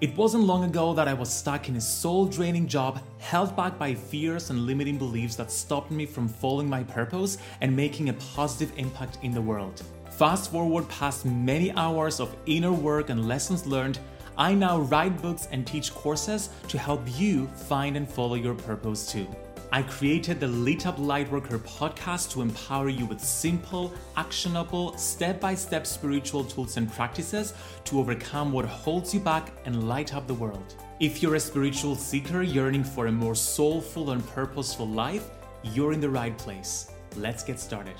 It wasn't long ago that I was stuck in a soul draining job, held back by fears and limiting beliefs that stopped me from following my purpose and making a positive impact in the world. Fast forward past many hours of inner work and lessons learned, I now write books and teach courses to help you find and follow your purpose too. I created the Lit Up Lightworker podcast to empower you with simple, actionable, step by step spiritual tools and practices to overcome what holds you back and light up the world. If you're a spiritual seeker yearning for a more soulful and purposeful life, you're in the right place. Let's get started.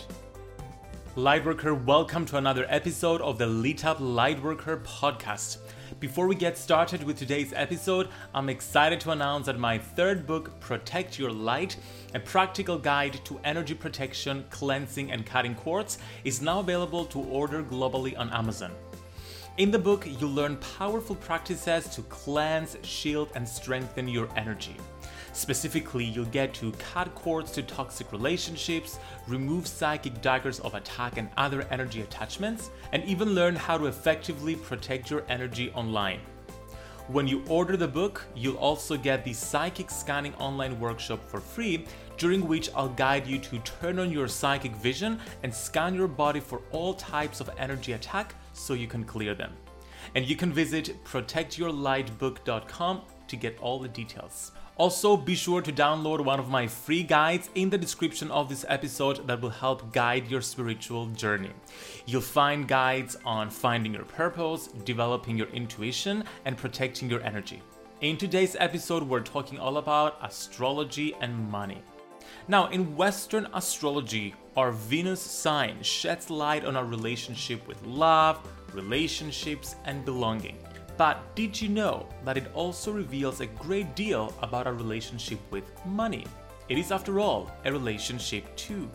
Lightworker, welcome to another episode of the Lit Up Lightworker podcast. Before we get started with today's episode, I'm excited to announce that my third book, Protect Your Light, a practical guide to energy protection, cleansing, and cutting cords, is now available to order globally on Amazon. In the book, you'll learn powerful practices to cleanse, shield, and strengthen your energy. Specifically, you'll get to cut cords to toxic relationships, remove psychic daggers of attack and other energy attachments, and even learn how to effectively protect your energy online. When you order the book, you'll also get the Psychic Scanning Online Workshop for free, during which I'll guide you to turn on your psychic vision and scan your body for all types of energy attack so you can clear them. And you can visit protectyourlightbook.com to get all the details. Also, be sure to download one of my free guides in the description of this episode that will help guide your spiritual journey. You'll find guides on finding your purpose, developing your intuition, and protecting your energy. In today's episode, we're talking all about astrology and money. Now, in Western astrology, our Venus sign sheds light on our relationship with love, relationships, and belonging. But did you know that it also reveals a great deal about our relationship with money? It is, after all, a relationship too.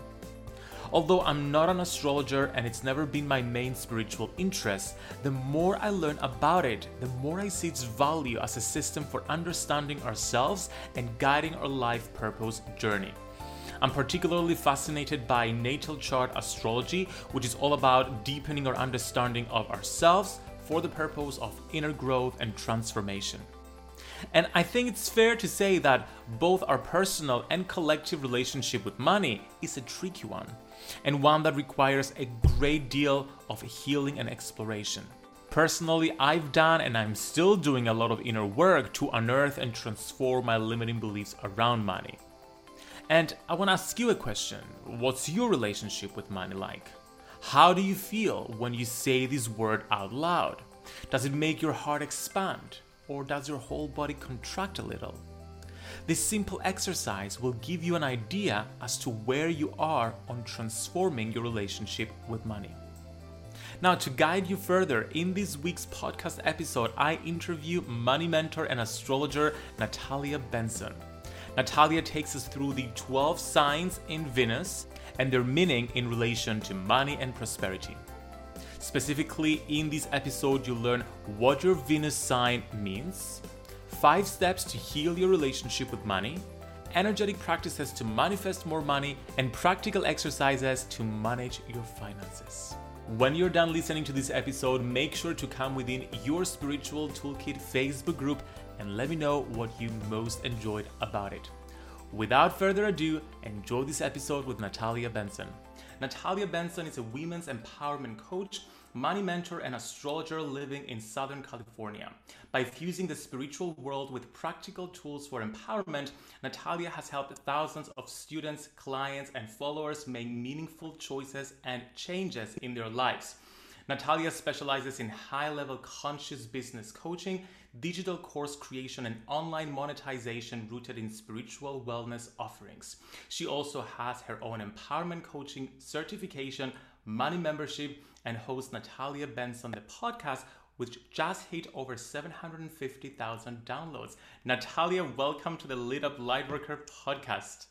Although I'm not an astrologer and it's never been my main spiritual interest, the more I learn about it, the more I see its value as a system for understanding ourselves and guiding our life purpose journey. I'm particularly fascinated by natal chart astrology, which is all about deepening our understanding of ourselves, for the purpose of inner growth and transformation. And I think it's fair to say that both our personal and collective relationship with money is a tricky one, and one that requires a great deal of healing and exploration. Personally, I've done and I'm still doing a lot of inner work to unearth and transform my limiting beliefs around money. And I want to ask you a question What's your relationship with money like? How do you feel when you say this word out loud? Does it make your heart expand? Or does your whole body contract a little? This simple exercise will give you an idea as to where you are on transforming your relationship with money. Now, to guide you further, in this week's podcast episode, I interview money mentor and astrologer Natalia Benson. Natalia takes us through the 12 signs in Venus and their meaning in relation to money and prosperity. Specifically, in this episode, you'll learn what your Venus sign means, five steps to heal your relationship with money, energetic practices to manifest more money, and practical exercises to manage your finances. When you're done listening to this episode, make sure to come within your Spiritual Toolkit Facebook group and let me know what you most enjoyed about it. Without further ado, enjoy this episode with Natalia Benson. Natalia Benson is a women's empowerment coach money mentor and astrologer living in Southern California. By fusing the spiritual world with practical tools for empowerment, Natalia has helped thousands of students, clients, and followers make meaningful choices and changes in their lives. Natalia specializes in high level conscious business coaching, digital course creation, and online monetization rooted in spiritual wellness offerings. She also has her own empowerment coaching certification, money membership, and host Natalia Benson, the podcast, which just hit over 750,000 downloads. Natalia, welcome to the Lit Up Lightworker podcast.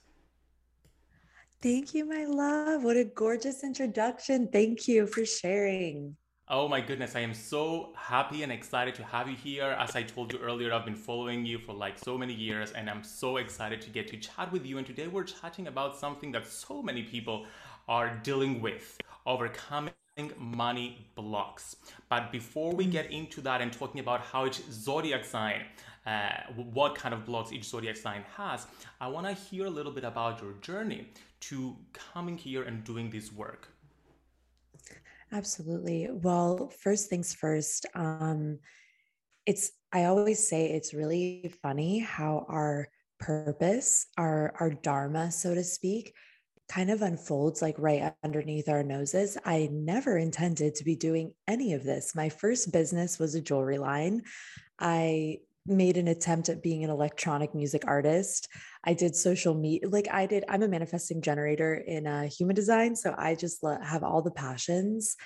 Thank you, my love. What a gorgeous introduction. Thank you for sharing. Oh my goodness, I am so happy and excited to have you here. As I told you earlier, I've been following you for like so many years and I'm so excited to get to chat with you. And today we're chatting about something that so many people are dealing with overcoming money blocks. But before we get into that and talking about how each zodiac sign, uh, what kind of blocks each zodiac sign has, I want to hear a little bit about your journey to coming here and doing this work. Absolutely. Well, first things first, um, it's, I always say it's really funny how our purpose, our, our dharma, so to speak, kind of unfolds like right underneath our noses. I never intended to be doing any of this. My first business was a jewelry line. I made an attempt at being an electronic music artist. I did social media, like I did. I'm a manifesting generator in uh, human design. So I just have all the passions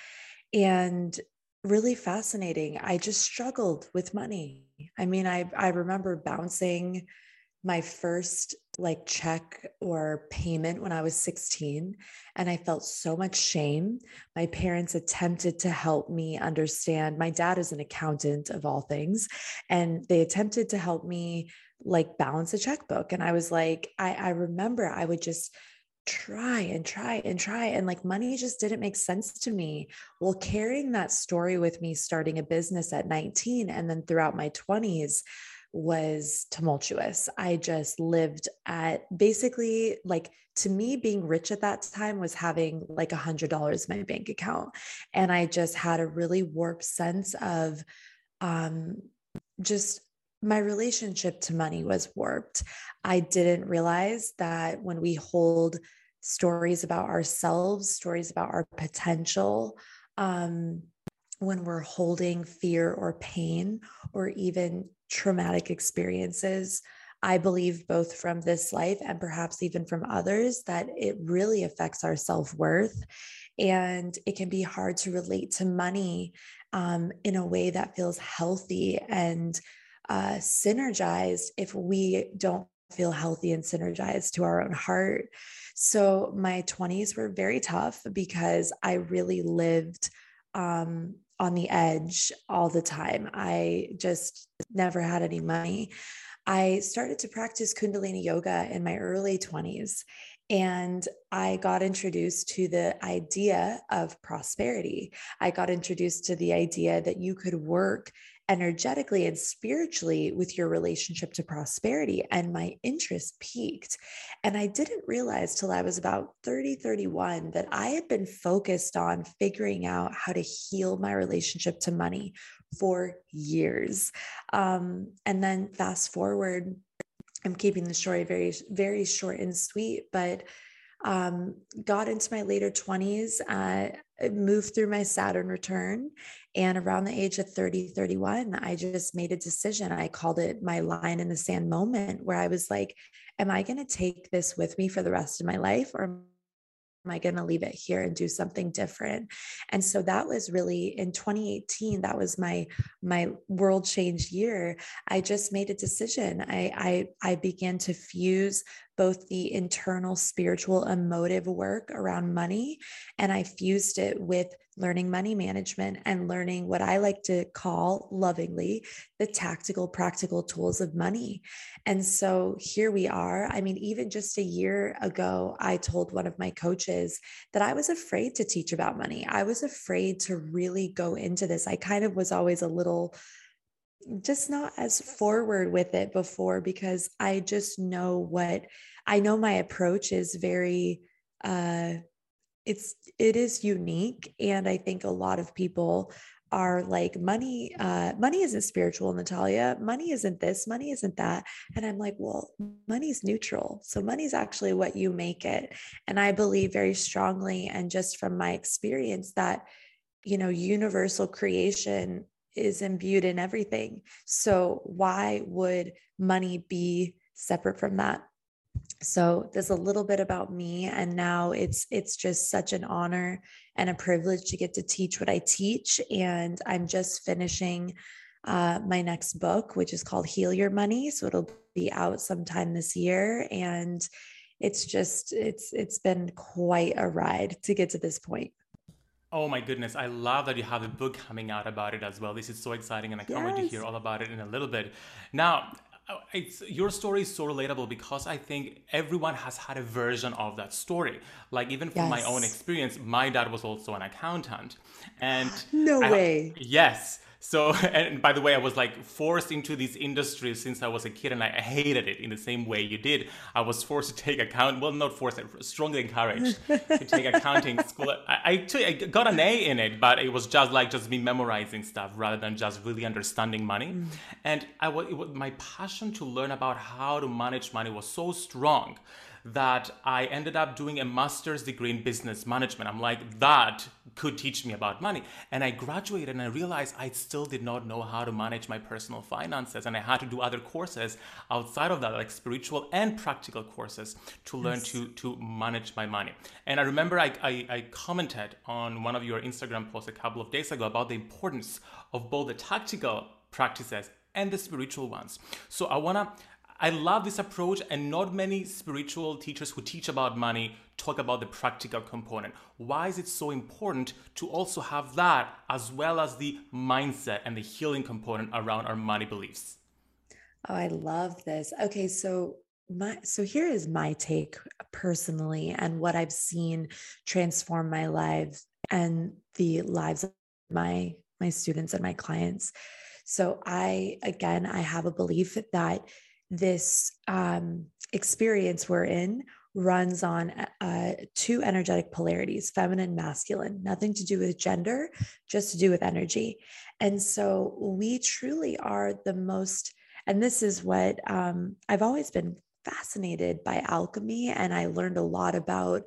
and really fascinating. I just struggled with money. I mean, I, I remember bouncing my first like check or payment when I was 16 and I felt so much shame. My parents attempted to help me understand. My dad is an accountant of all things and they attempted to help me like balance a checkbook and I was like I I remember I would just try and try and try and like money just didn't make sense to me. Well, carrying that story with me starting a business at 19 and then throughout my 20s was tumultuous. I just lived at basically like to me being rich at that time was having like a hundred dollars in my bank account. And I just had a really warped sense of um just my relationship to money was warped. I didn't realize that when we hold stories about ourselves, stories about our potential, um, when we're holding fear or pain or even traumatic experiences, I believe both from this life and perhaps even from others that it really affects our self worth. And it can be hard to relate to money um, in a way that feels healthy and uh, synergized if we don't feel healthy and synergized to our own heart. So my 20s were very tough because I really lived um, on the edge all the time. I just never had any money. I started to practice Kundalini yoga in my early 20s. And I got introduced to the idea of prosperity. I got introduced to the idea that you could work energetically and spiritually with your relationship to prosperity. And my interest peaked. And I didn't realize till I was about 30, 31 that I had been focused on figuring out how to heal my relationship to money for years. Um, and then fast forward, I'm keeping the story very, very short and sweet, but um, got into my later 20s, uh, moved through my Saturn return. And around the age of 30, 31, I just made a decision. I called it my line in the sand moment, where I was like, Am I going to take this with me for the rest of my life? Or am I going to leave it here and do something different? And so that was really in 2018. That was my my world change year. I just made a decision. I I, I began to fuse both the internal spiritual emotive work around money and I fused it with learning money management and learning what I like to call lovingly the tactical, practical tools of money. And so here we are. I mean, even just a year ago, I told one of my coaches that I was afraid to teach about money. I was afraid to really go into this. I kind of was always a little just not as forward with it before because I just know what I know my approach is very uh it's it is unique. And I think a lot of people are like money uh money isn't spiritual natalia. Money isn't this money isn't that. And i'm like well money's neutral. So money's actually what you make it. And i believe very strongly and just from my experience that you know universal creation is imbued in everything. So why would money be separate from that? So there's a little bit about me and now it's it's just such an honor and a privilege to get to teach what I teach and I'm just finishing uh, my next book which is called Heal Your Money so it'll be out sometime this year and it's just it's it's been quite a ride to get to this point. Oh my goodness, I love that you have a book coming out about it as well. This is so exciting, and I can't yes. wait to hear all about it in a little bit. Now, uh, it's your story is so relatable because I think everyone has had a version of that story. Like even from yes. my own experience, my dad was also an accountant, and no I, way. Yes, so, and by the way, I was like forced into this industry since I was a kid and I hated it in the same way you did. I was forced to take account, well, not forced, strongly encouraged to take accounting school. I, I, took, I, got an A in it, but it was just like just me memorizing stuff rather than just really understanding money. Mm. And I was, was, my passion to learn about how to manage money was so strong that I ended up doing a master's degree in business management. I'm like, that could teach me about money. And I graduated and I realized I still did not know how to manage my personal finances. And I had to do other courses outside of that, like spiritual and practical courses to learn yes. to, to manage my money. And I remember I, I, I commented on one of your Instagram posts a couple of days ago about the importance of both the tactical practices and the spiritual ones. So I want to I love this approach, and not many spiritual teachers who teach about money talk about the practical component. Why is it so important to also have that as well as the mindset and the healing component around our money beliefs? Oh, I love this. Okay, so my so here is my take personally and what I've seen transform my life and the lives of my my students and my clients. So I again I have a belief that this um, experience we're in runs on uh, two energetic polarities feminine masculine nothing to do with gender just to do with energy. And so we truly are the most and this is what um, i've always been fascinated by alchemy and i learned a lot about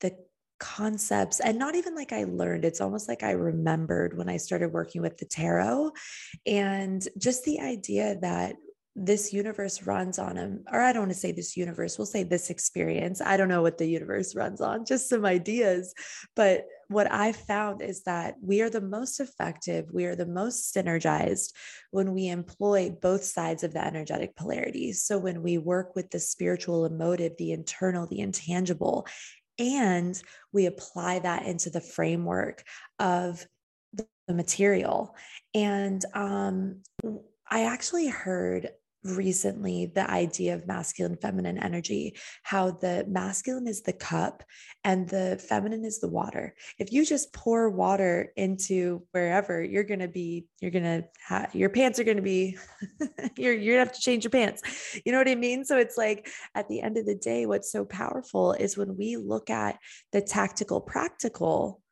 the concepts and not even like I learned it's almost like I remembered when I started working with the tarot. And just the idea that this universe runs on him or i don't want to say this universe we'll say this experience i don't know what the universe runs on just some ideas but what i found is that we are the most effective we are the most synergized when we employ both sides of the energetic polarity. So when we work with the spiritual emotive the internal the intangible and we apply that into the framework of the material. And um, I actually heard recently the idea of masculine feminine energy how the masculine is the cup and the feminine is the water. If you just pour water into wherever you're going to be you're going to have your pants are going to be you're you're going to have to change your pants. You know what i mean? So it's like at the end of the day what's so powerful is when we look at the tactical practical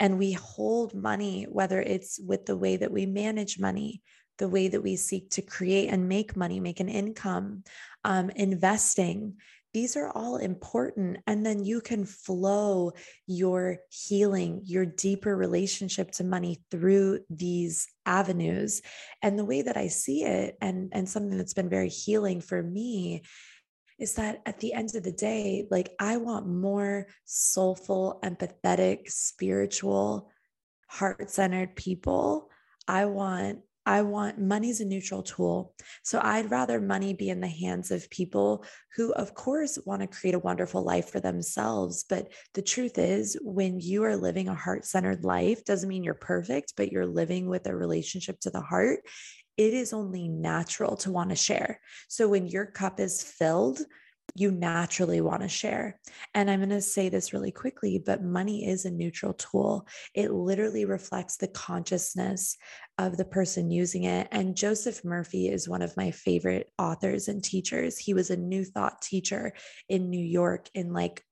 and we hold money whether it's with the way that we manage money the way that we seek to create and make money, make an income, um, investing. these are all important. And then you can flow your healing, your deeper relationship to money through these avenues. And the way that I see it, and, and something that's been very healing for me, is that at the end of the day, like I want more soulful, empathetic, spiritual, heart centered people. I want I want money's a neutral tool. So I'd rather money be in the hands of people who, of course, want to create a wonderful life for themselves. But the truth is, when you are living a heart centered life, doesn't mean you're perfect, but you're living with a relationship to the heart. It is only natural to want to share. So when your cup is filled, you naturally want to share. And I'm going to say this really quickly, but money is a neutral tool. It literally reflects the consciousness of the person using it. And Joseph Murphy is one of my favorite authors and teachers. He was a new thought teacher in New York in like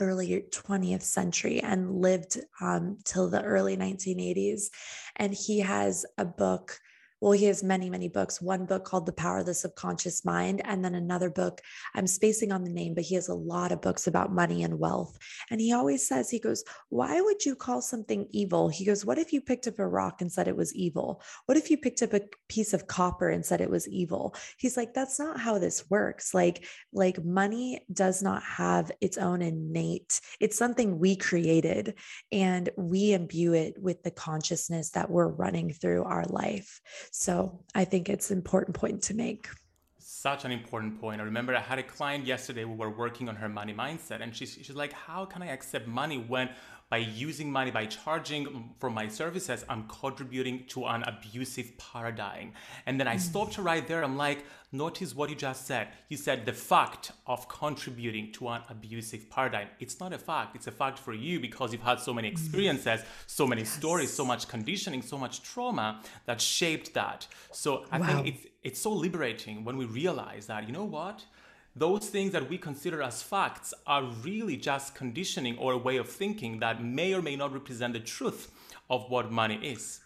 early 20th century and lived um, till the early 1980s. And he has a book well, he has many, many books. One book called The Power of the Subconscious Mind, and then another book. I'm spacing on the name, but he has a lot of books about money and wealth. And he always says, he goes, Why would you call something evil? He goes, What if you picked up a rock and said it was evil? What if you picked up a piece of copper and said it was evil? He's like, That's not how this works. Like, like money does not have its own innate, it's something we created and we imbue it with the consciousness that we're running through our life. So I think it's an important point to make. Such an important point. I remember I had a client yesterday. We were working on her money mindset, and she's, she's like, How can I accept money when by using money, by charging for my services, I'm contributing to an abusive paradigm. And then I mm. stopped right there. I'm like, notice what you just said. You said the fact of contributing to an abusive paradigm. It's not a fact. It's a fact for you because you've had so many mm. experiences, so many stories, so much conditioning, so much trauma that shaped that. So I wow. think it's it's so liberating when we realize that, you know what? Those things that we consider as facts are really just conditioning or a way of thinking that may or may not represent the truth of what money is.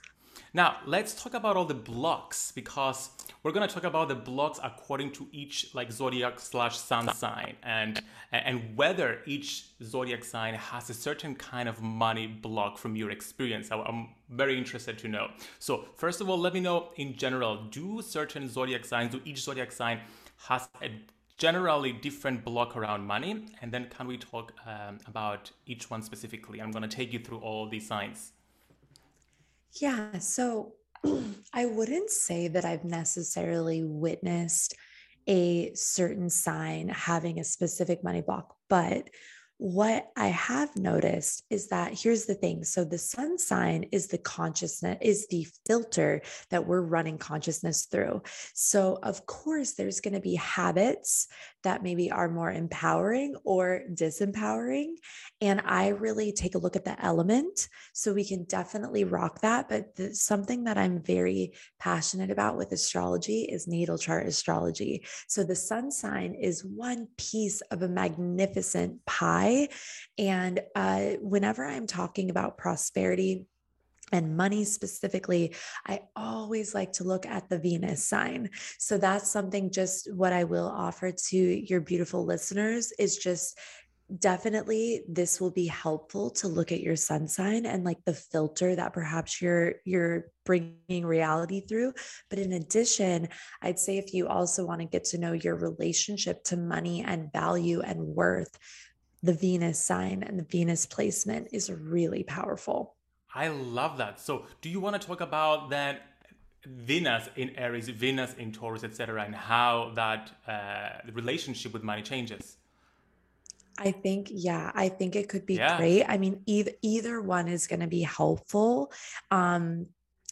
Now, let's talk about all the blocks because we're going to talk about the blocks according to each like zodiac slash sun sign and and whether each zodiac sign has a certain kind of money block from your experience. I'm very interested to know. So, first of all, let me know in general, do certain zodiac signs, do each zodiac sign has a generally different block around money. And then can we talk um, about each one specifically? I'm going to take you through all these signs. Yeah. So I wouldn't say that I've necessarily witnessed a certain sign having a specific money block, but what I have noticed is that here's the thing. So the sun sign is the consciousness, is the filter that we're running consciousness through. So, of course, there's going to be habits that maybe are more empowering or disempowering. And I really take a look at the element. So we can definitely rock that. But the, something that I'm very passionate about with astrology is natal chart astrology. So the sun sign is one piece of a magnificent pie. And uh, whenever I'm talking about prosperity, and money specifically, I always like to look at the Venus sign. So that's something just what I will offer to your beautiful listeners is just definitely this will be helpful to look at your sun sign and like the filter that perhaps you're you're bringing reality through but in addition i'd say if you also want to get to know your relationship to money and value and worth the venus sign and the venus placement is really powerful I love that. So, do you want to talk about that Venus in Aries, Venus in Taurus, etc., and how that uh, relationship with money changes? I think, yeah, I think it could be yeah. great. I mean, either either one is going to be helpful. Um,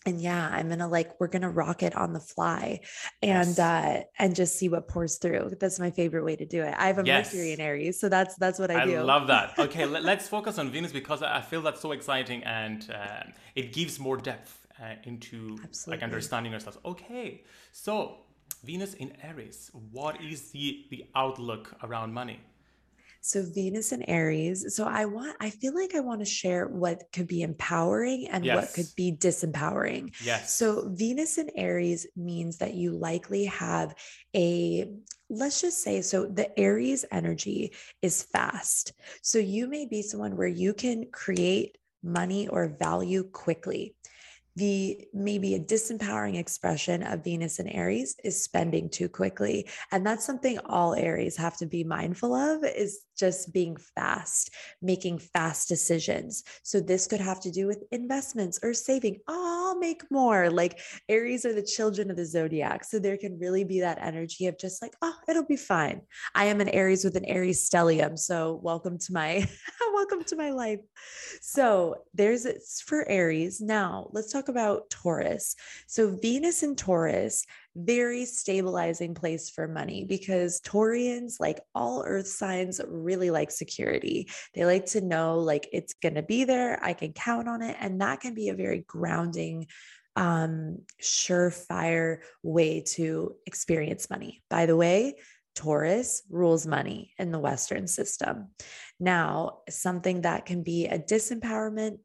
and yeah i'm gonna like we're gonna rock it on the fly and yes. uh and just see what pours through that's my favorite way to do it i have a yes. mercury in aries so that's that's what i, I do i love that okay let, us focus on venus because i feel that's so exciting and uh, it gives more depth uh, into Absolutely. like understanding ourselves okay so venus in aries what is the the outlook around money so Venus and Aries. So I want, I feel like I want to share what could be empowering and yes. what could be disempowering. Yes. So Venus and Aries means that you likely have a let's just say so the Aries energy is fast. So you may be someone where you can create money or value quickly the maybe a disempowering expression of Venus and Aries is spending too quickly. And that's something all Aries have to be mindful of is just being fast, making fast decisions. So this could have to do with investments or saving. Oh, I'll make more. Like Aries are the children of the zodiac. So there can really be that energy of just like, oh, it'll be fine. I am an Aries with an Aries stellium. So welcome to my welcome to my life. So there's it's for Aries. Now let's talk about Taurus. So Venus and Taurus very stabilizing place for money because Taurians, like all earth signs, really like security. They like to know, like, it's going to be there, I can count on it. And that can be a very grounding, um, surefire way to experience money. By the way, Taurus rules money in the Western system. Now, something that can be a disempowerment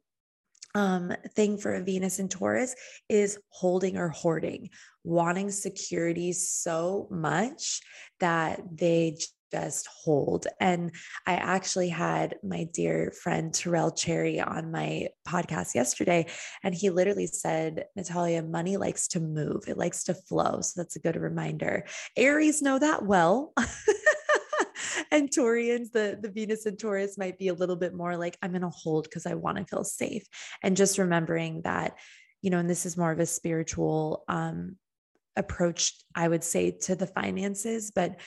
um, thing for a Venus and Taurus is holding or hoarding, wanting security so much that they just hold. And I actually had my dear friend Terrell Cherry on my podcast yesterday, and he literally said, Natalia, money likes to move, it likes to flow. So that's a good reminder. Aries know that well. and Taurians, the, the Venus and Taurus might be a little bit more like, I'm going to hold because I want to feel safe. And just remembering that, you know, and this is more of a spiritual um, approach, I would say, to the finances, but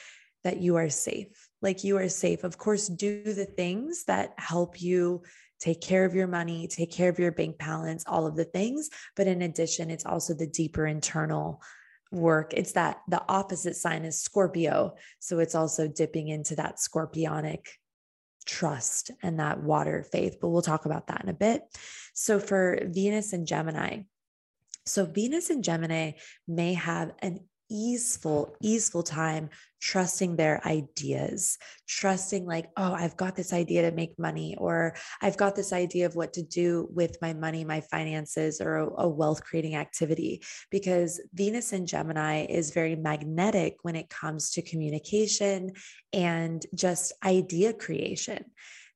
that you are safe. Like you are safe. Of course, do the things that help you take care of your money, take care of your bank balance, all of the things. But in addition, it's also the deeper internal work. It's that the opposite sign is Scorpio. So it's also dipping into that scorpionic trust and that water faith. But we'll talk about that in a bit. So for Venus and Gemini, so Venus and Gemini may have an easeful, easeful time trusting their ideas, trusting, like, oh, I've got this idea to make money, or I've got this idea of what to do with my money, my finances, or a, a wealth creating activity. Because Venus in Gemini is very magnetic when it comes to communication and just idea creation.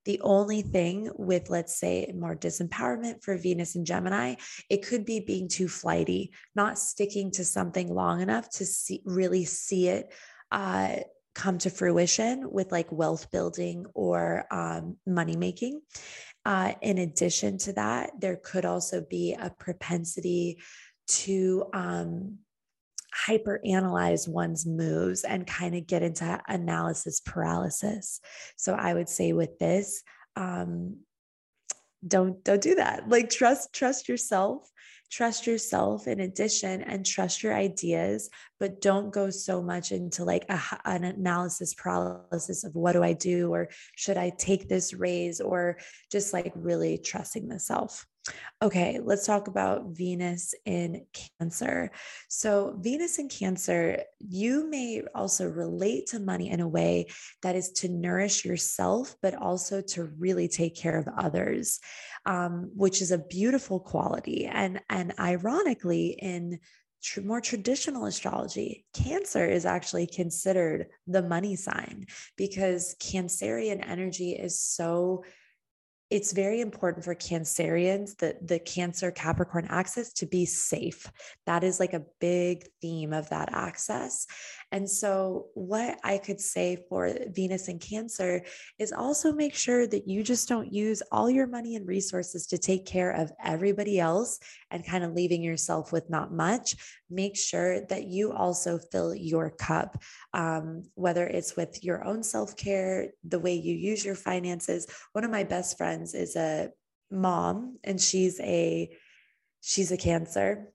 The only thing with, let's say, more disempowerment for Venus and Gemini, it could be being too flighty, not sticking to something long enough to see, really see it uh, come to fruition with like wealth building or um, money making. Uh, in addition to that, there could also be a propensity to um, hyper analyze one's moves and kind of get into analysis paralysis. So I would say with this, um, don't don't do that. Like trust trust yourself, trust yourself in addition, and trust your ideas. But don't go so much into like a, an analysis paralysis of what do I do or should I take this raise or just like really trusting the self. Okay, let's talk about Venus in Cancer. So, Venus in Cancer, you may also relate to money in a way that is to nourish yourself, but also to really take care of others, um, which is a beautiful quality. And, and ironically, in tr- more traditional astrology, Cancer is actually considered the money sign because Cancerian energy is so it's very important for Cancerians, the, the Cancer Capricorn axis, to be safe. That is like a big theme of that axis. And so, what I could say for Venus and Cancer is also make sure that you just don't use all your money and resources to take care of everybody else and kind of leaving yourself with not much. Make sure that you also fill your cup, um, whether it's with your own self care, the way you use your finances. One of my best friends is a mom, and she's a she's a cancer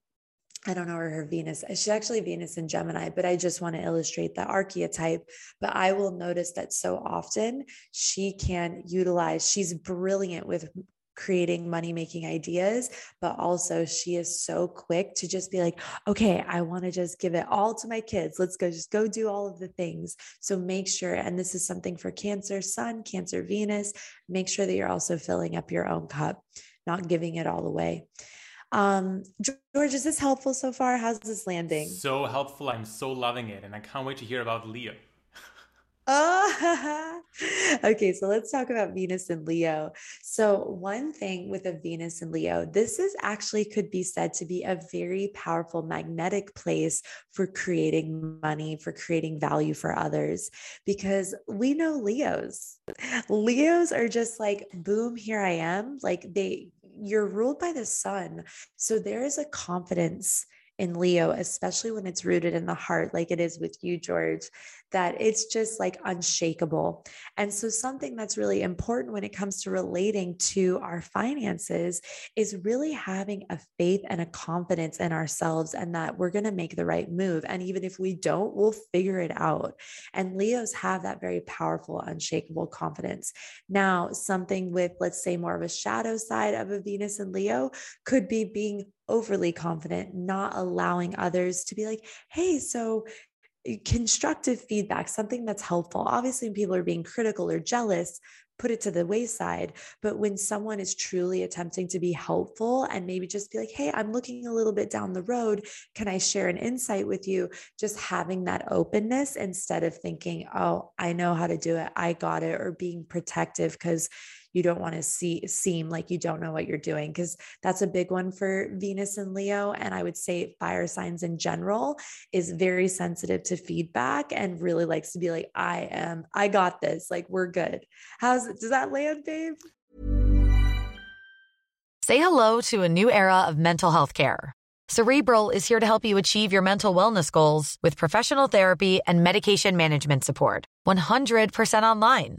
I don't know where her Venus, she's actually Venus in Gemini, but I just want to illustrate the archetype. But I will notice that so often she can utilize, she's brilliant with creating money making ideas, but also she is so quick to just be like, okay, I want to just give it all to my kids. Let's go, just go do all of the things. So make sure, and this is something for Cancer Sun, Cancer Venus, make sure that you're also filling up your own cup, not giving it all away. Um, George, is this helpful so far? How's this landing? So helpful. I'm so loving it. And I can't wait to hear about Leo. Oh, okay. So let's talk about Venus and Leo. So, one thing with a Venus and Leo, this is actually could be said to be a very powerful magnetic place for creating money, for creating value for others, because we know Leos. Leos are just like, boom, here I am. Like they, you're ruled by the sun. So, there is a confidence in Leo, especially when it's rooted in the heart, like it is with you, George, that it's just like unshakable. And so, something that's really important when it comes to relating to our finances is really having a faith and a confidence in ourselves and that we're going to make the right move. And even if we don't, we'll figure it out. And Leos have that very powerful, unshakable confidence. Now, something with, let's say, more of a shadow side of a Venus and Leo could be being overly confident, not allowing others to be like, hey, so Eh, constructive feedback, something that's helpful. Obviously, when people are being critical or jealous, put it to the wayside. But when someone is truly attempting to be helpful and maybe just be like, hey, I'm looking a little bit down the road. Can I share an insight with you? Just having that openness instead of thinking, oh, I know how to do it. I got it, or being protective because you don't want to see seem like you don't know what you're doing because that's a big one for Venus and Leo and I would say fire signs in general is very sensitive to feedback and really likes to be like I am I got this like we're good. How's does that land babe? Say hello to a new era of mental health care. Cerebral is here to help you achieve your mental wellness goals with professional therapy and medication management support. 100% online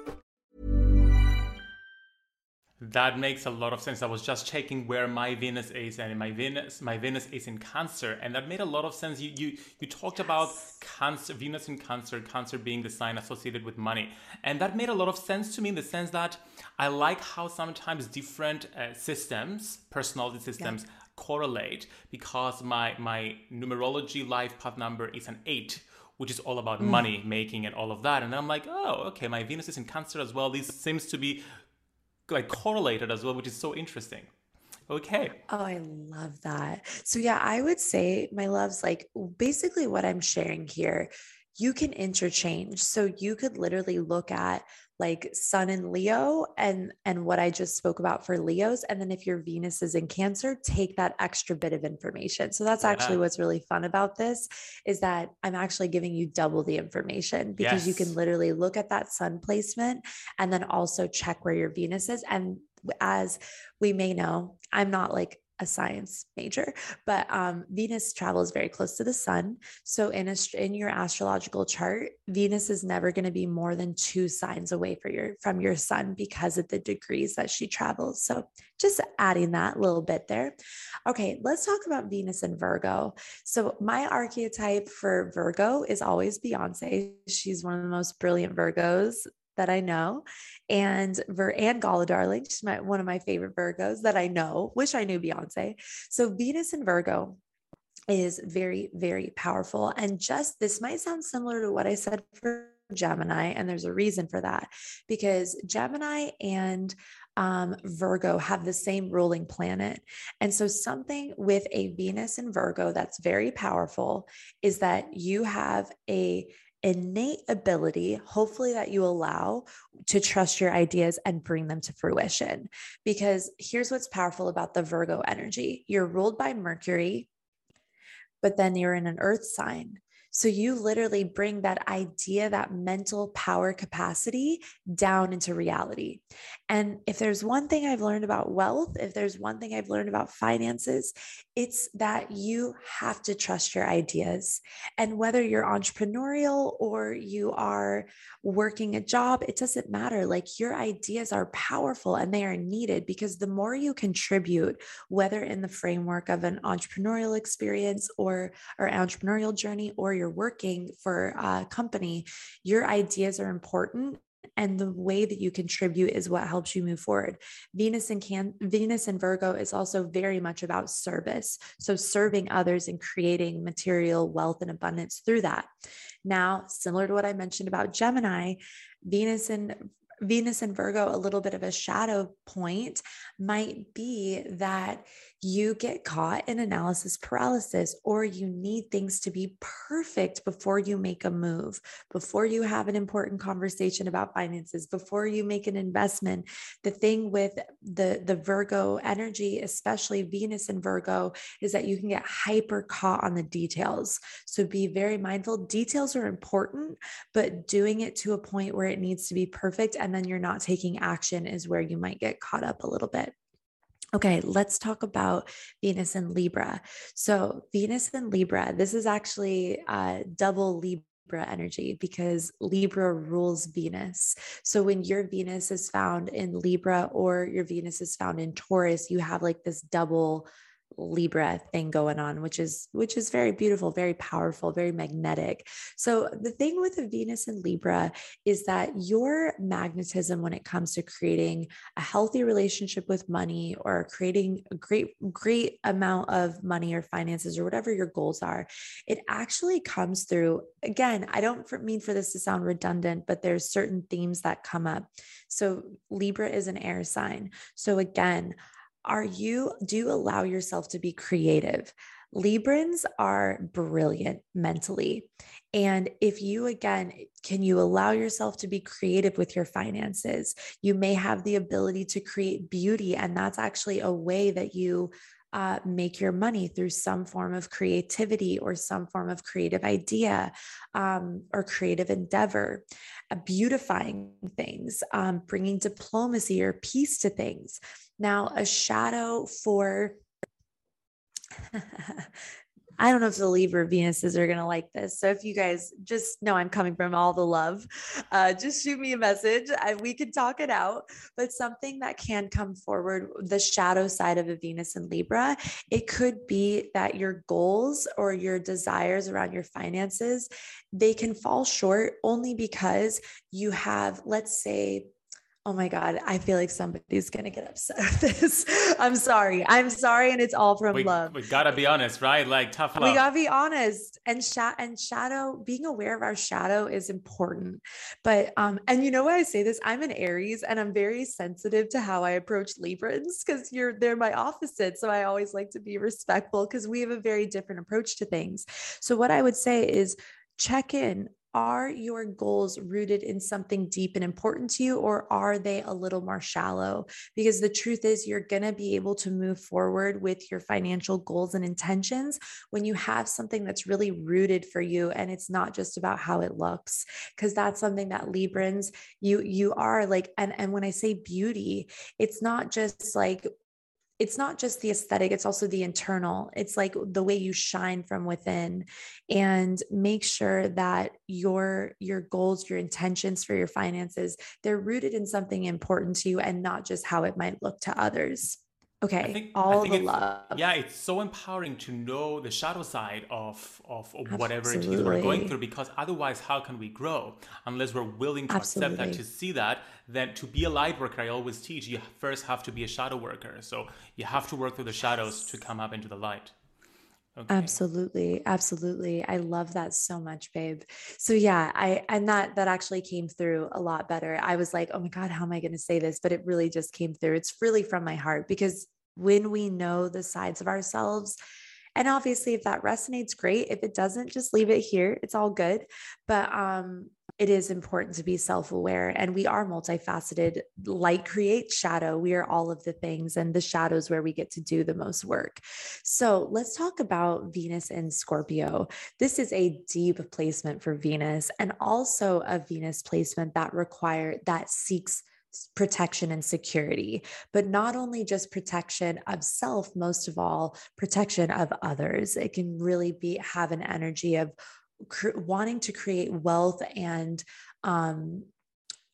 That makes a lot of sense. I was just checking where my Venus is, and my Venus, my Venus is in Cancer, and that made a lot of sense. You you you talked about Cancer, Venus in Cancer, Cancer being the sign associated with money, and that made a lot of sense to me in the sense that I like how sometimes different uh, systems, personality systems, yeah. correlate because my my numerology life path number is an eight which is all about mm. money making and all of that. And I'm like, oh, okay, my Venus is in Cancer as well. This seems to be like correlated as well, which is so interesting. Okay. Oh, I love that. So yeah, I would say my loves like basically what I'm sharing here, you can interchange. So you could literally look at like sun and leo and and what i just spoke about for leos and then if your venus is in cancer take that extra bit of information so that's yeah. actually what's really fun about this is that i'm actually giving you double the information because yes. you can literally look at that sun placement and then also check where your venus is and as we may know i'm not like a science major, but um, Venus travels very close to the sun. So in a, in your astrological chart, Venus is never going to be more than two signs away for your from your sun because of the degrees that she travels. So just adding that little bit there. Okay, let's talk about Venus and Virgo. So my archetype for Virgo is always Beyonce. She's one of the most brilliant Virgos that I know, and Ver and Gala Darling, she's my, one of my favorite Virgos that I know. Wish I knew Beyonce. So Venus and Virgo is very, very powerful. And just this might sound similar to what I said for Gemini, and there's a reason for that because Gemini and um, Virgo have the same ruling planet. And so, something with a Venus and Virgo that's very powerful is that you have a innate ability, hopefully, that you allow to trust your ideas and bring them to fruition. Because here's what's powerful about the Virgo energy you're ruled by Mercury, but then you're in an earth sign. So you literally bring that idea, that mental power capacity down into reality. And if there's one thing I've learned about wealth, if there's one thing I've learned about finances, it's that you have to trust your ideas. And whether you're entrepreneurial or you are working a job, it doesn't matter. Like your ideas are powerful and they are needed because the more you contribute, whether in the framework of an entrepreneurial experience or or entrepreneurial journey or you're working for a company, your ideas are important and the way that you contribute is what helps you move forward. Venus and can venus and virgo is also very much about service. So serving others and creating material wealth and abundance through that. Now similar to what i mentioned about gemini venus and venus and virgo a little bit of a shadow point might be that you get caught in analysis paralysis, or you need things to be perfect before you make a move, before you have an important conversation about finances, before you make an investment. The thing with the, the Virgo energy, especially Venus and Virgo, is that you can get hyper caught on the details. So be very mindful. Details are important, but doing it to a point where it needs to be perfect and then you're not taking action is where you might get caught up a little bit. Okay, let's talk about Venus and Libra. So, Venus and Libra, this is actually a double Libra energy because Libra rules Venus. So when your Venus is found in Libra or your Venus is found in Taurus, you have like this double libra thing going on which is which is very beautiful very powerful very magnetic. So the thing with a venus and libra is that your magnetism when it comes to creating a healthy relationship with money or creating a great great amount of money or finances or whatever your goals are it actually comes through again i don't mean for this to sound redundant but there's certain themes that come up. So libra is an air sign. So again are you do you allow yourself to be creative? Librans are brilliant mentally. And if you again can you allow yourself to be creative with your finances? You may have the ability to create beauty and that's actually a way that you uh, make your money through some form of creativity or some form of creative idea um, or creative endeavor, uh, beautifying things, um, bringing diplomacy or peace to things. Now, a shadow for I don't know if the Libra Venuses are going to like this. So if you guys just know I'm coming from all the love, uh, just shoot me a message and we can talk it out. But something that can come forward, the shadow side of a Venus and Libra, it could be that your goals or your desires around your finances, they can fall short only because you have, let's say, Oh my God. I feel like somebody's going to get upset with this. I'm sorry. I'm sorry. And it's all from we, love. We got to be honest, right? Like tough love. We got to be honest. And, sh- and shadow, being aware of our shadow is important. But, um, and you know why I say this? I'm an Aries and I'm very sensitive to how I approach Librans because you're, they're my opposite. So I always like to be respectful because we have a very different approach to things. So what I would say is, check in are your goals rooted in something deep and important to you, or are they a little more shallow? Because the truth is, you're going to be able to move forward with your financial goals and intentions when you have something that's really rooted for you and it's not just about how it looks because that's something that librans you you are like and and when i say beauty it's not just like it's not just the aesthetic, it's also the internal. It's like the way you shine from within and make sure that your your goals, your intentions for your finances, they're rooted in something important to you and not just how it might look to others. Okay, think, all the love. Yeah, it's so empowering to know the shadow side of, of, of whatever it is we're going through because otherwise, how can we grow unless we're willing to Absolutely. accept that, to see that? Then to be a light worker, I always teach you first have to be a shadow worker. So you have to work through the shadows to come up into the light. Okay. Absolutely. Absolutely. I love that so much, babe. So yeah, I and that that actually came through a lot better. I was like, "Oh my god, how am I going to say this?" But it really just came through. It's really from my heart because when we know the sides of ourselves And obviously, if that resonates, great. If it doesn't, just leave it here. It's all good. But um, it is important to be self aware. And we are multifaceted. Light creates shadow. We are all of the things, and the shadows where we get to do the most work. So let's talk about Venus in Scorpio. This is a deep placement for Venus, and also a Venus placement that require that seeks protection and security, but not only just protection of self, most of all, protection of others. It can really be have an energy of wanting to create wealth and um,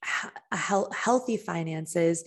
he- healthy finances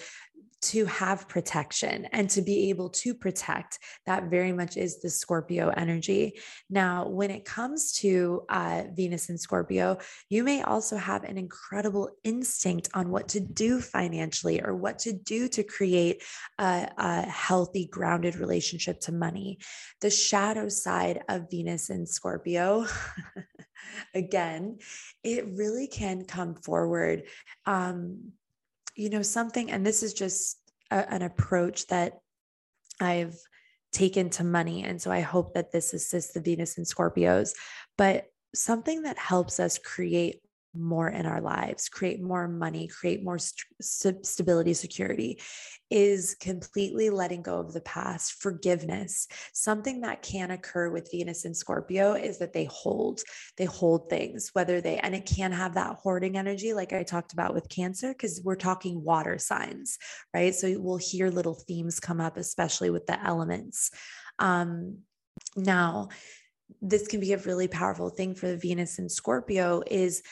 to have protection and to be able to protect. That very much is the Scorpio energy. Now, when it comes to uh, Venus and Scorpio, you may also have an incredible instinct on what to do financially or what to do to create a, a healthy, grounded relationship to money. The shadow side of Venus and Scorpio. again, it really can come forward um, you know, something, and this is just a, an approach that I've taken to money. And so I hope that this assists the Venus and Scorpios, but something that helps us create more in our lives, create more money, create more st- stability, security, is completely letting go of the past, forgiveness. Something that can occur with Venus and Scorpio is that they hold, they hold things, whether they, and it can have that hoarding energy, like I talked about with Cancer, because we're talking water signs, right? So we'll hear little themes come up, especially with the elements. Um, now, this can be a really powerful thing for the Venus and Scorpio is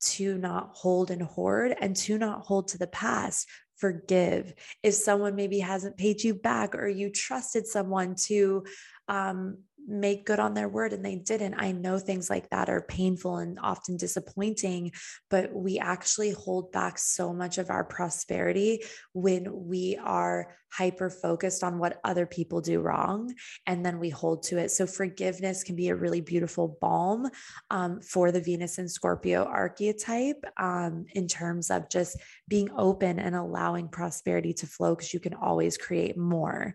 to not hold and hoard and to not hold to the past. Forgive. If someone maybe hasn't paid you back or you trusted someone to um, make good on their word and they didn't. I know things like that are painful and often disappointing, but we actually hold back so much of our prosperity when we are hyper focused on what other people do wrong and then we hold to it. So, forgiveness can be a really beautiful balm um, for the Venus and Scorpio archetype um, in terms of just being open and allowing prosperity to flow because you can always create more.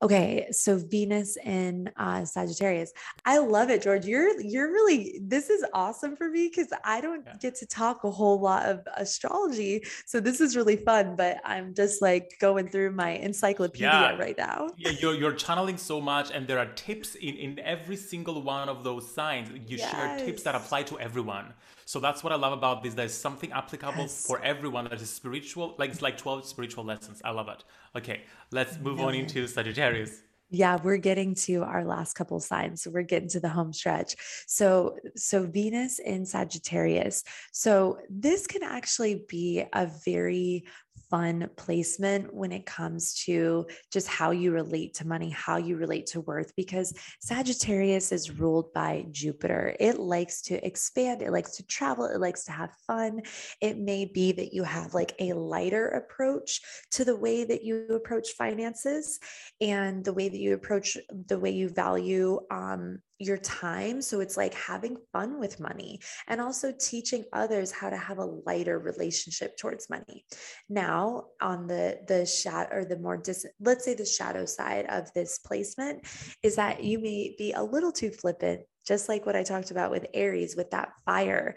Okay, so Venus in uh, Sagittarius. I love it, George. You're you're really this is awesome for me because I don't yeah. get to talk a whole lot of astrology, so this is really fun. But I'm just like going through my encyclopedia yeah. right now. Yeah, you're you're channeling so much, and there are tips in in every single one of those signs. You yes. share tips that apply to everyone. So that's what I love about this. There's something applicable yes. for everyone that is spiritual. Like it's like 12 spiritual lessons. I love it. Okay, let's move on into Sagittarius. Yeah, we're getting to our last couple signs. So we're getting to the home stretch. So so Venus in Sagittarius. So this can actually be a very fun placement when it comes to just how you relate to money, how you relate to worth, because Sagittarius is ruled by Jupiter. It likes to expand, it likes to travel, it likes to have fun. It may be that you have like a lighter approach to the way that you approach finances and the way that you approach the way you value um, your time. So it's like having fun with money and also teaching others how to have a lighter relationship towards money. Now, on the the shadow or the more dis let's say the shadow side of this placement is that you may be a little too flippant, just like what I talked about with Aries with that fire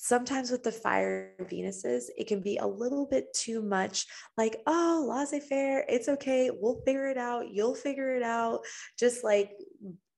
sometimes with the fire Venuses, it can be a little bit too much like, oh, laissez faire, it's okay, we'll figure it out, you'll figure it out. Just like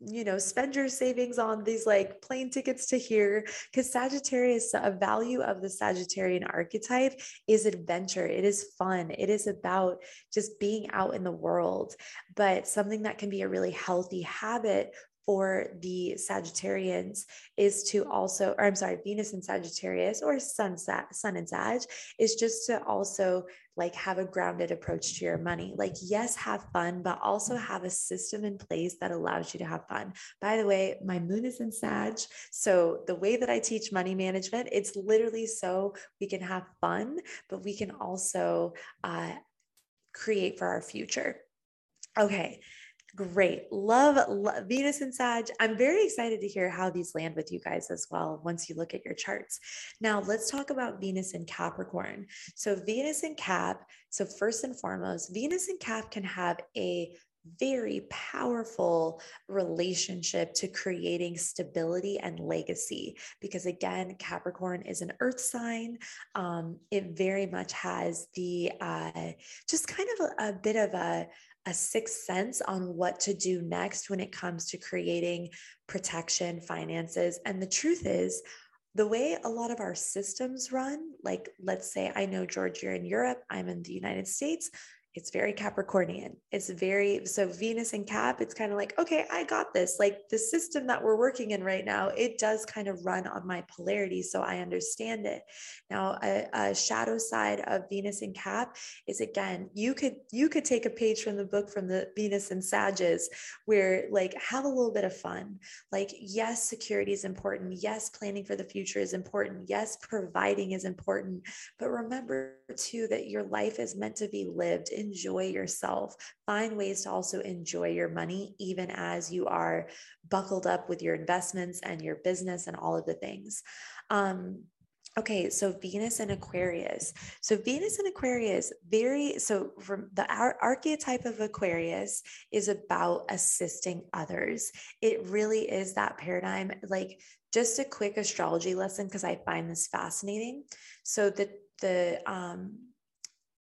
you know, spend your savings on these like plane tickets to here. Because Sagittarius, a value of the Sagittarian archetype is adventure. It is fun. It is about just being out in the world. But something that can be a really healthy habit for the Sagittarians is to also, or I'm sorry, Venus and Sagittarius or Sun, Sun and Sag is just to also like have a grounded approach to your money. Like, yes, have fun, but also have a system in place that allows you to have fun. By the way, my moon is in Sag. So the way that I teach money management, it's literally so we can have fun, but we can also uh, create for our future. Okay. Great. Love, love, Venus and Sag. I'm very excited to hear how these land with you guys as well once you look at your charts. Now, let's talk about Venus and Capricorn. So, Venus and Cap. So, first and foremost, Venus and Cap can have a very powerful relationship to creating stability and legacy. Because again, Capricorn is an earth sign. Um, it very much has the uh, just kind of a, a bit of a, a sixth sense on what to do next when it comes to creating protection, finances. And the truth is, the way a lot of our systems run, like let's say I know George, you're in Europe, I'm in the United States it's very Capricornian. It's very so Venus and Cap, it's kind of like, okay, I got this. Like the system that we're working in right now, it does kind of run on my polarity. So I understand it. Now, a, a shadow side of Venus and Cap is again, you could you could take a page from the book from the Venus and Sages, where like have a little bit of fun. Like, yes, security is important. Yes, planning for the future is important. Yes, providing is important. But remember too that your life is meant to be lived enjoy yourself. Find ways to also enjoy your money, even as you are buckled up with your investments and your business and all of the things. Um, Okay, so Venus and Aquarius. So Venus and Aquarius, very so from the ar- archetype of Aquarius is about assisting others. It really is that paradigm. Like just a quick astrology lesson because I find this fascinating. So the the um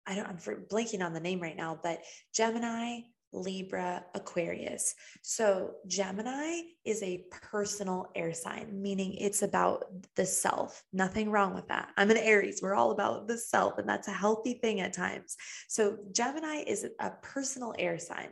I don't, I'm blanking on the name right now, but Gemini, Libra, Aquarius. So Gemini is a personal air sign, meaning it's about the self. Nothing wrong with that. I'm an Aries. We're all about the self, and that's a healthy thing at times. So Gemini is a personal air sign.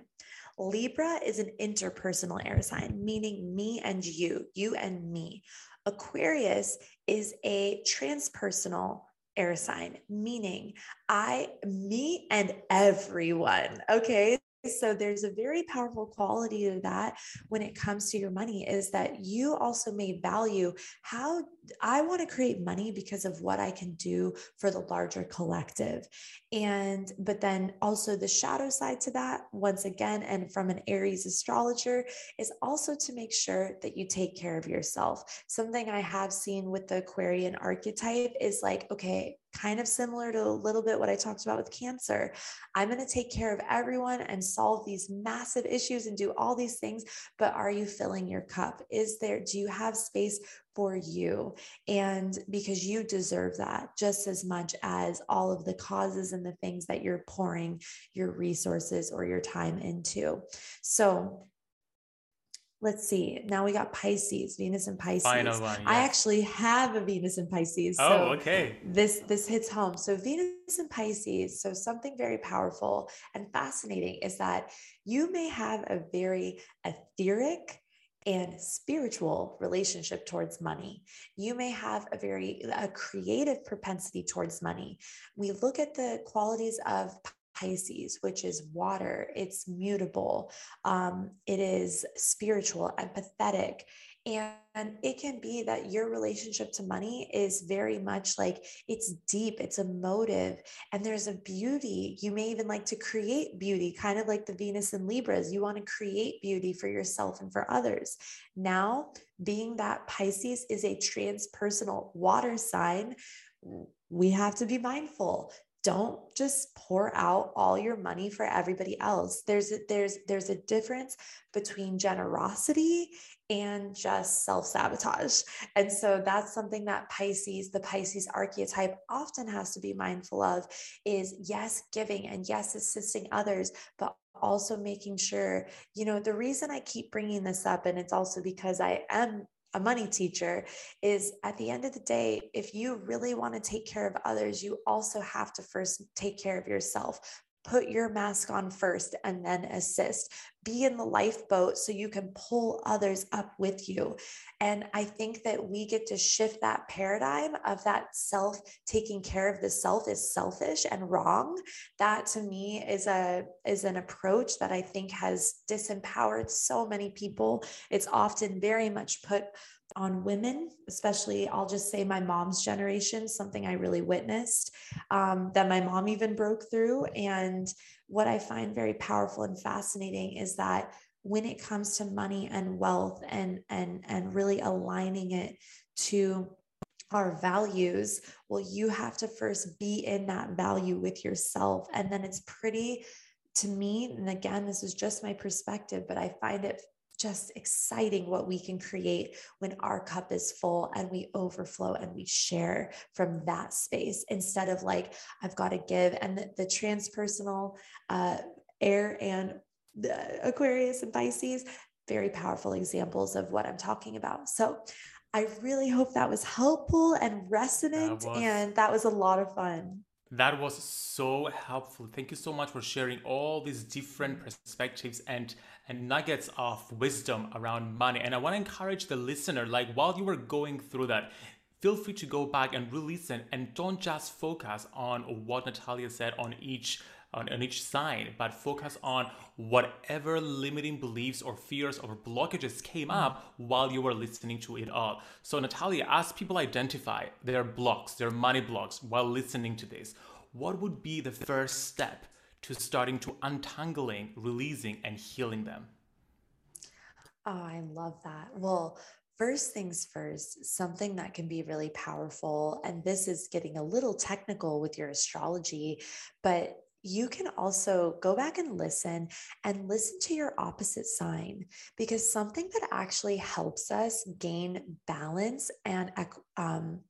Libra is an interpersonal air sign, meaning me and you, you and me. Aquarius is a transpersonal air sign, meaning I, me, and everyone. Okay. So there's a very powerful quality to that when it comes to your money is that you also may value how I want to create money because of what I can do for the larger collective. And, but then also the shadow side to that, once again, and from an Aries astrologer, is also to make sure that you take care of yourself. Something I have seen with the Aquarian archetype is like, okay, kind of similar to a little bit what I talked about with cancer. I'm going to take care of everyone and solve these massive issues and do all these things. But are you filling your cup? Is there, do you have space for you? And because you deserve that just as much as all of the causes and the things that you're pouring your resources or your time into. So, let's see. Now we got Pisces, Venus and Pisces. Final one, I actually have a Venus and Pisces. Oh, so okay. This this hits home. So Venus and Pisces. So something very powerful and fascinating is that you may have a very etheric and spiritual relationship towards money. You may have a very a creative propensity towards money. We look at the qualities of Pisces, which is water, it's mutable, um, it is spiritual, empathetic. And it can be that your relationship to money is very much like it's deep, it's emotive, and there's a beauty. You may even like to create beauty, kind of like the Venus and Libras. You want to create beauty for yourself and for others. Now, being that Pisces is a transpersonal water sign, we have to be mindful don't just pour out all your money for everybody else. There's a, there's there's a difference between generosity and just self-sabotage. And so that's something that pisces the pisces archetype often has to be mindful of is yes giving and yes assisting others but also making sure you know the reason i keep bringing this up and it's also because i am a money teacher is at the end of the day, if you really want to take care of others, you also have to first take care of yourself. Put your mask on first and then assist. Be in the lifeboat so you can pull others up with you. And I think that we get to shift that paradigm of that self taking care of the self is selfish and wrong. That to me is a is an approach that I think has disempowered so many people. It's often very much put on women, especially I'll just say my mom's generation, something I really witnessed um, that my mom even broke through. And what I find very powerful and fascinating is that when it comes to money and wealth and and and really aligning it to our values, well, you have to first be in that value with yourself. And then it's pretty to me, and again, this is just my perspective, but I find it just exciting what we can create when our cup is full and we overflow and we share from that space instead of like, I've got to give. And the, the transpersonal uh, air and the Aquarius and Pisces, very powerful examples of what I'm talking about. So I really hope that was helpful and resonant. That was, and that was a lot of fun. That was so helpful. Thank you so much for sharing all these different perspectives and and nuggets of wisdom around money. And I want to encourage the listener, like while you were going through that, feel free to go back and re-listen and don't just focus on what Natalia said on each on, on each sign, but focus on whatever limiting beliefs or fears or blockages came mm. up while you were listening to it all. So, Natalia, as people identify their blocks, their money blocks while listening to this, what would be the first step to starting to untangling, releasing, and healing them? Oh, I love that. Well, First things first, something that can be really powerful, and this is getting a little technical with your astrology, but you can also go back and listen and listen to your opposite sign because something that actually helps us gain balance and um,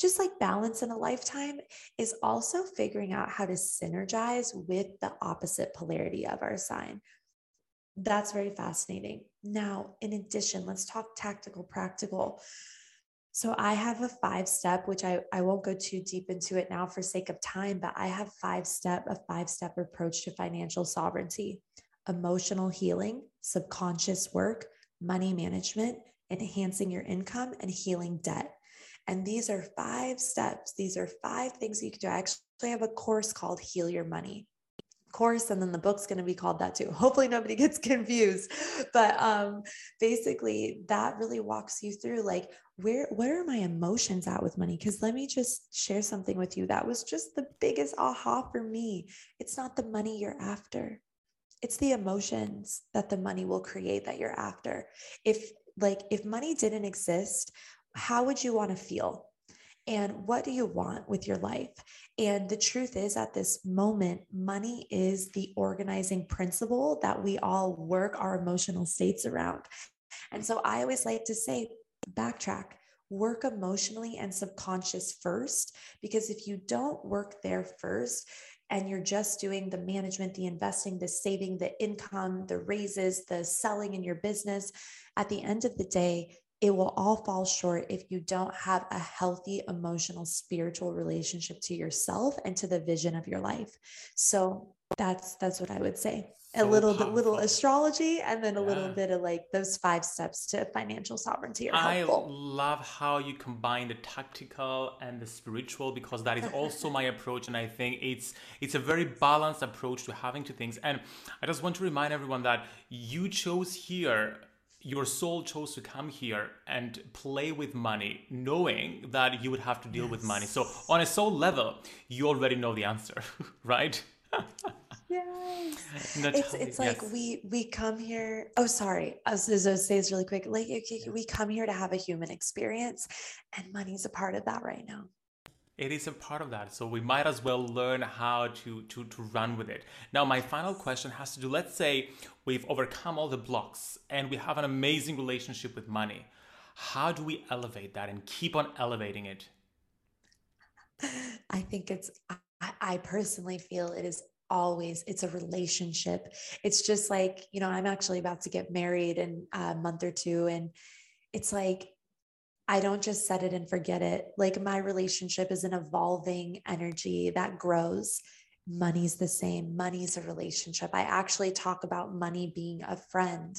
just like balance in a lifetime is also figuring out how to synergize with the opposite polarity of our sign. That's very fascinating. Now, in addition, let's talk tactical, practical. So I have a five step, which I, I won't go too deep into it now for sake of time, but I have five step, a five step approach to financial sovereignty, emotional healing, subconscious work, money management, enhancing your income, and healing debt. And these are five steps. These are five things you can do. I actually have a course called Heal Your Money course and then the book's going to be called that too. Hopefully nobody gets confused. But um basically that really walks you through like where where are my emotions at with money? Because let me just share something with you. That was just the biggest aha for me. It's not the money you're after. It's the emotions that the money will create that you're after. If like if money didn't exist how would you want to feel and what do you want with your life? And the truth is, at this moment, money is the organizing principle that we all work our emotional states around. And so I always like to say, backtrack, work emotionally and subconscious first, because if you don't work there first, and you're just doing the management, the investing, the saving, the income, the raises, the selling in your business, at the end of the day, it will all fall short if you don't have a healthy emotional spiritual relationship to yourself and to the vision of your life so that's that's what i would say so a little bit little astrology and then a yeah. little bit of like those five steps to financial sovereignty are helpful. i love how you combine the tactical and the spiritual because that is also my approach and i think it's it's a very balanced approach to having to things and i just want to remind everyone that you chose here your soul chose to come here and play with money, knowing that you would have to deal yes. with money. So, on a soul level, you already know the answer, right? yes. it's it's yes. like we we come here. Oh, sorry. I was, going to say this really quick. Like we come here to have a human experience, and money's a part of that right now it is a part of that. So we might as well learn how to to to run with it. Now my final question has to do let's say we've overcome all the blocks and we have an amazing relationship with money. How do we elevate that and keep on elevating it? I think it's i, I personally feel it is always it's a relationship. It's just like you know i'm actually about to get married in a month or two and it's like I don't just set it and forget it. Like my relationship is an evolving energy that grows. Money's the same. Money's a relationship. I actually talk about money being a friend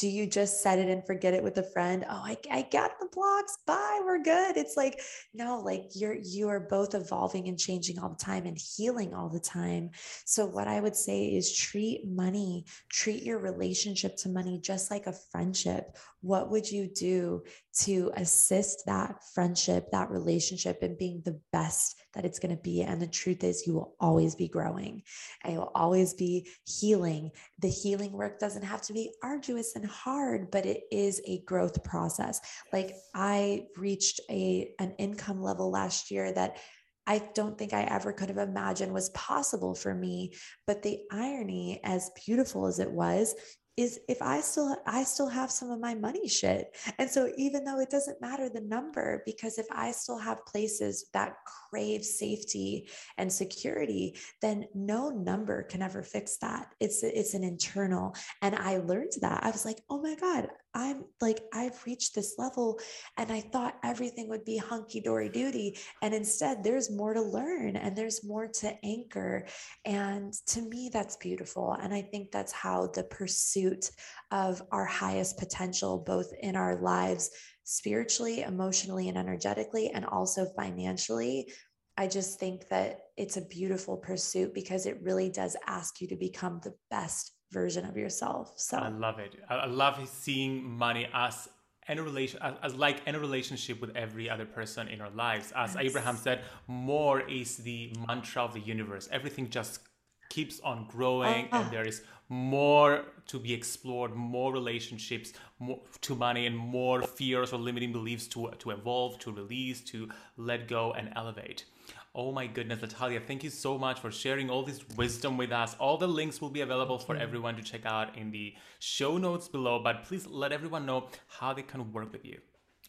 do you just set it and forget it with a friend? Oh I, I got the blocks. Bye. We're good. It's like no like you're you are both evolving and changing all the time and healing all the time. So what i would say is treat money treat your relationship to money just like a friendship. What would you do to assist that friendship that relationship and being the best that it's going to be? And the truth is you will always be growing. And you'll always be healing. The healing work doesn't have to be arduous and hard, but it is a growth process. Like I reached a an income level last year that I don't think I ever could have imagined was possible for me. But the irony, as beautiful as it was, is if I still I still have some of my money shit. And so even though it doesn't matter the number because if I still have places that crave safety and security, then no number can ever fix that. It's it's an internal and I learned that. I was like, "Oh my god, I'm like, I've reached this level and I thought everything would be hunky dory duty. And instead, there's more to learn and there's more to anchor. And to me, that's beautiful. And I think that's how the pursuit of our highest potential, both in our lives, spiritually, emotionally, and energetically, and also financially. I just think that it's a beautiful pursuit because it really does ask you to become the best version of yourself. So I love it. I love seeing money as any relation as, as, like any relationship with every other person in our lives. As yes. Abraham said, more is the mantra of the universe. Everything just keeps on growing uh-huh. and there is more to be explored more relationships more to money and more fears or limiting beliefs to to evolve to release to let go and elevate Oh my goodness, Natalia, thank you so much for sharing all this wisdom with us. All the links will be available for everyone to check out in the show notes below, but please let everyone know how they can work with you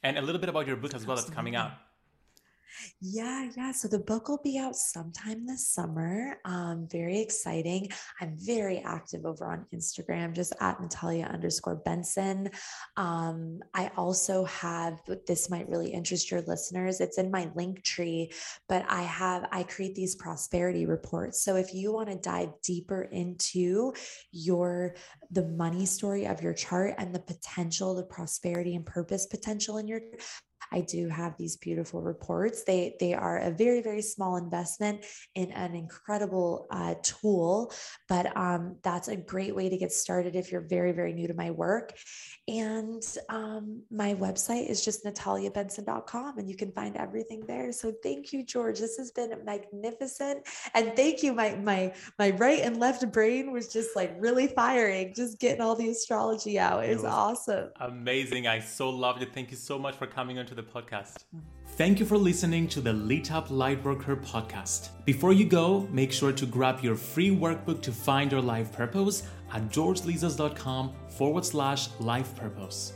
and a little bit about your book as well that's coming out. Yeah, yeah. So the book will be out sometime this summer. Um, very exciting. I'm very active over on Instagram, just at Natalia underscore Benson. Um, I also have, this might really interest your listeners. It's in my Linktree, but I have, I create these prosperity reports. So if you want to dive deeper into your, the money story of your chart and the potential, the prosperity and purpose potential in your I do have these beautiful reports. They they are a very very small investment in an incredible uh, tool, but um, that's a great way to get started if you're very very new to my work. And um, my website is just nataliabenson.com, and you can find everything there. So thank you, George. This has been magnificent, and thank you. My my my right and left brain was just like really firing, just getting all the astrology out. It, it was awesome. Amazing. I so loved it. Thank you so much for coming on to the podcast. Thank you for listening to the Lit Up Lightworker podcast. Before you go, make sure to grab your free workbook to find your life purpose at georgelizos.com forward slash life purpose.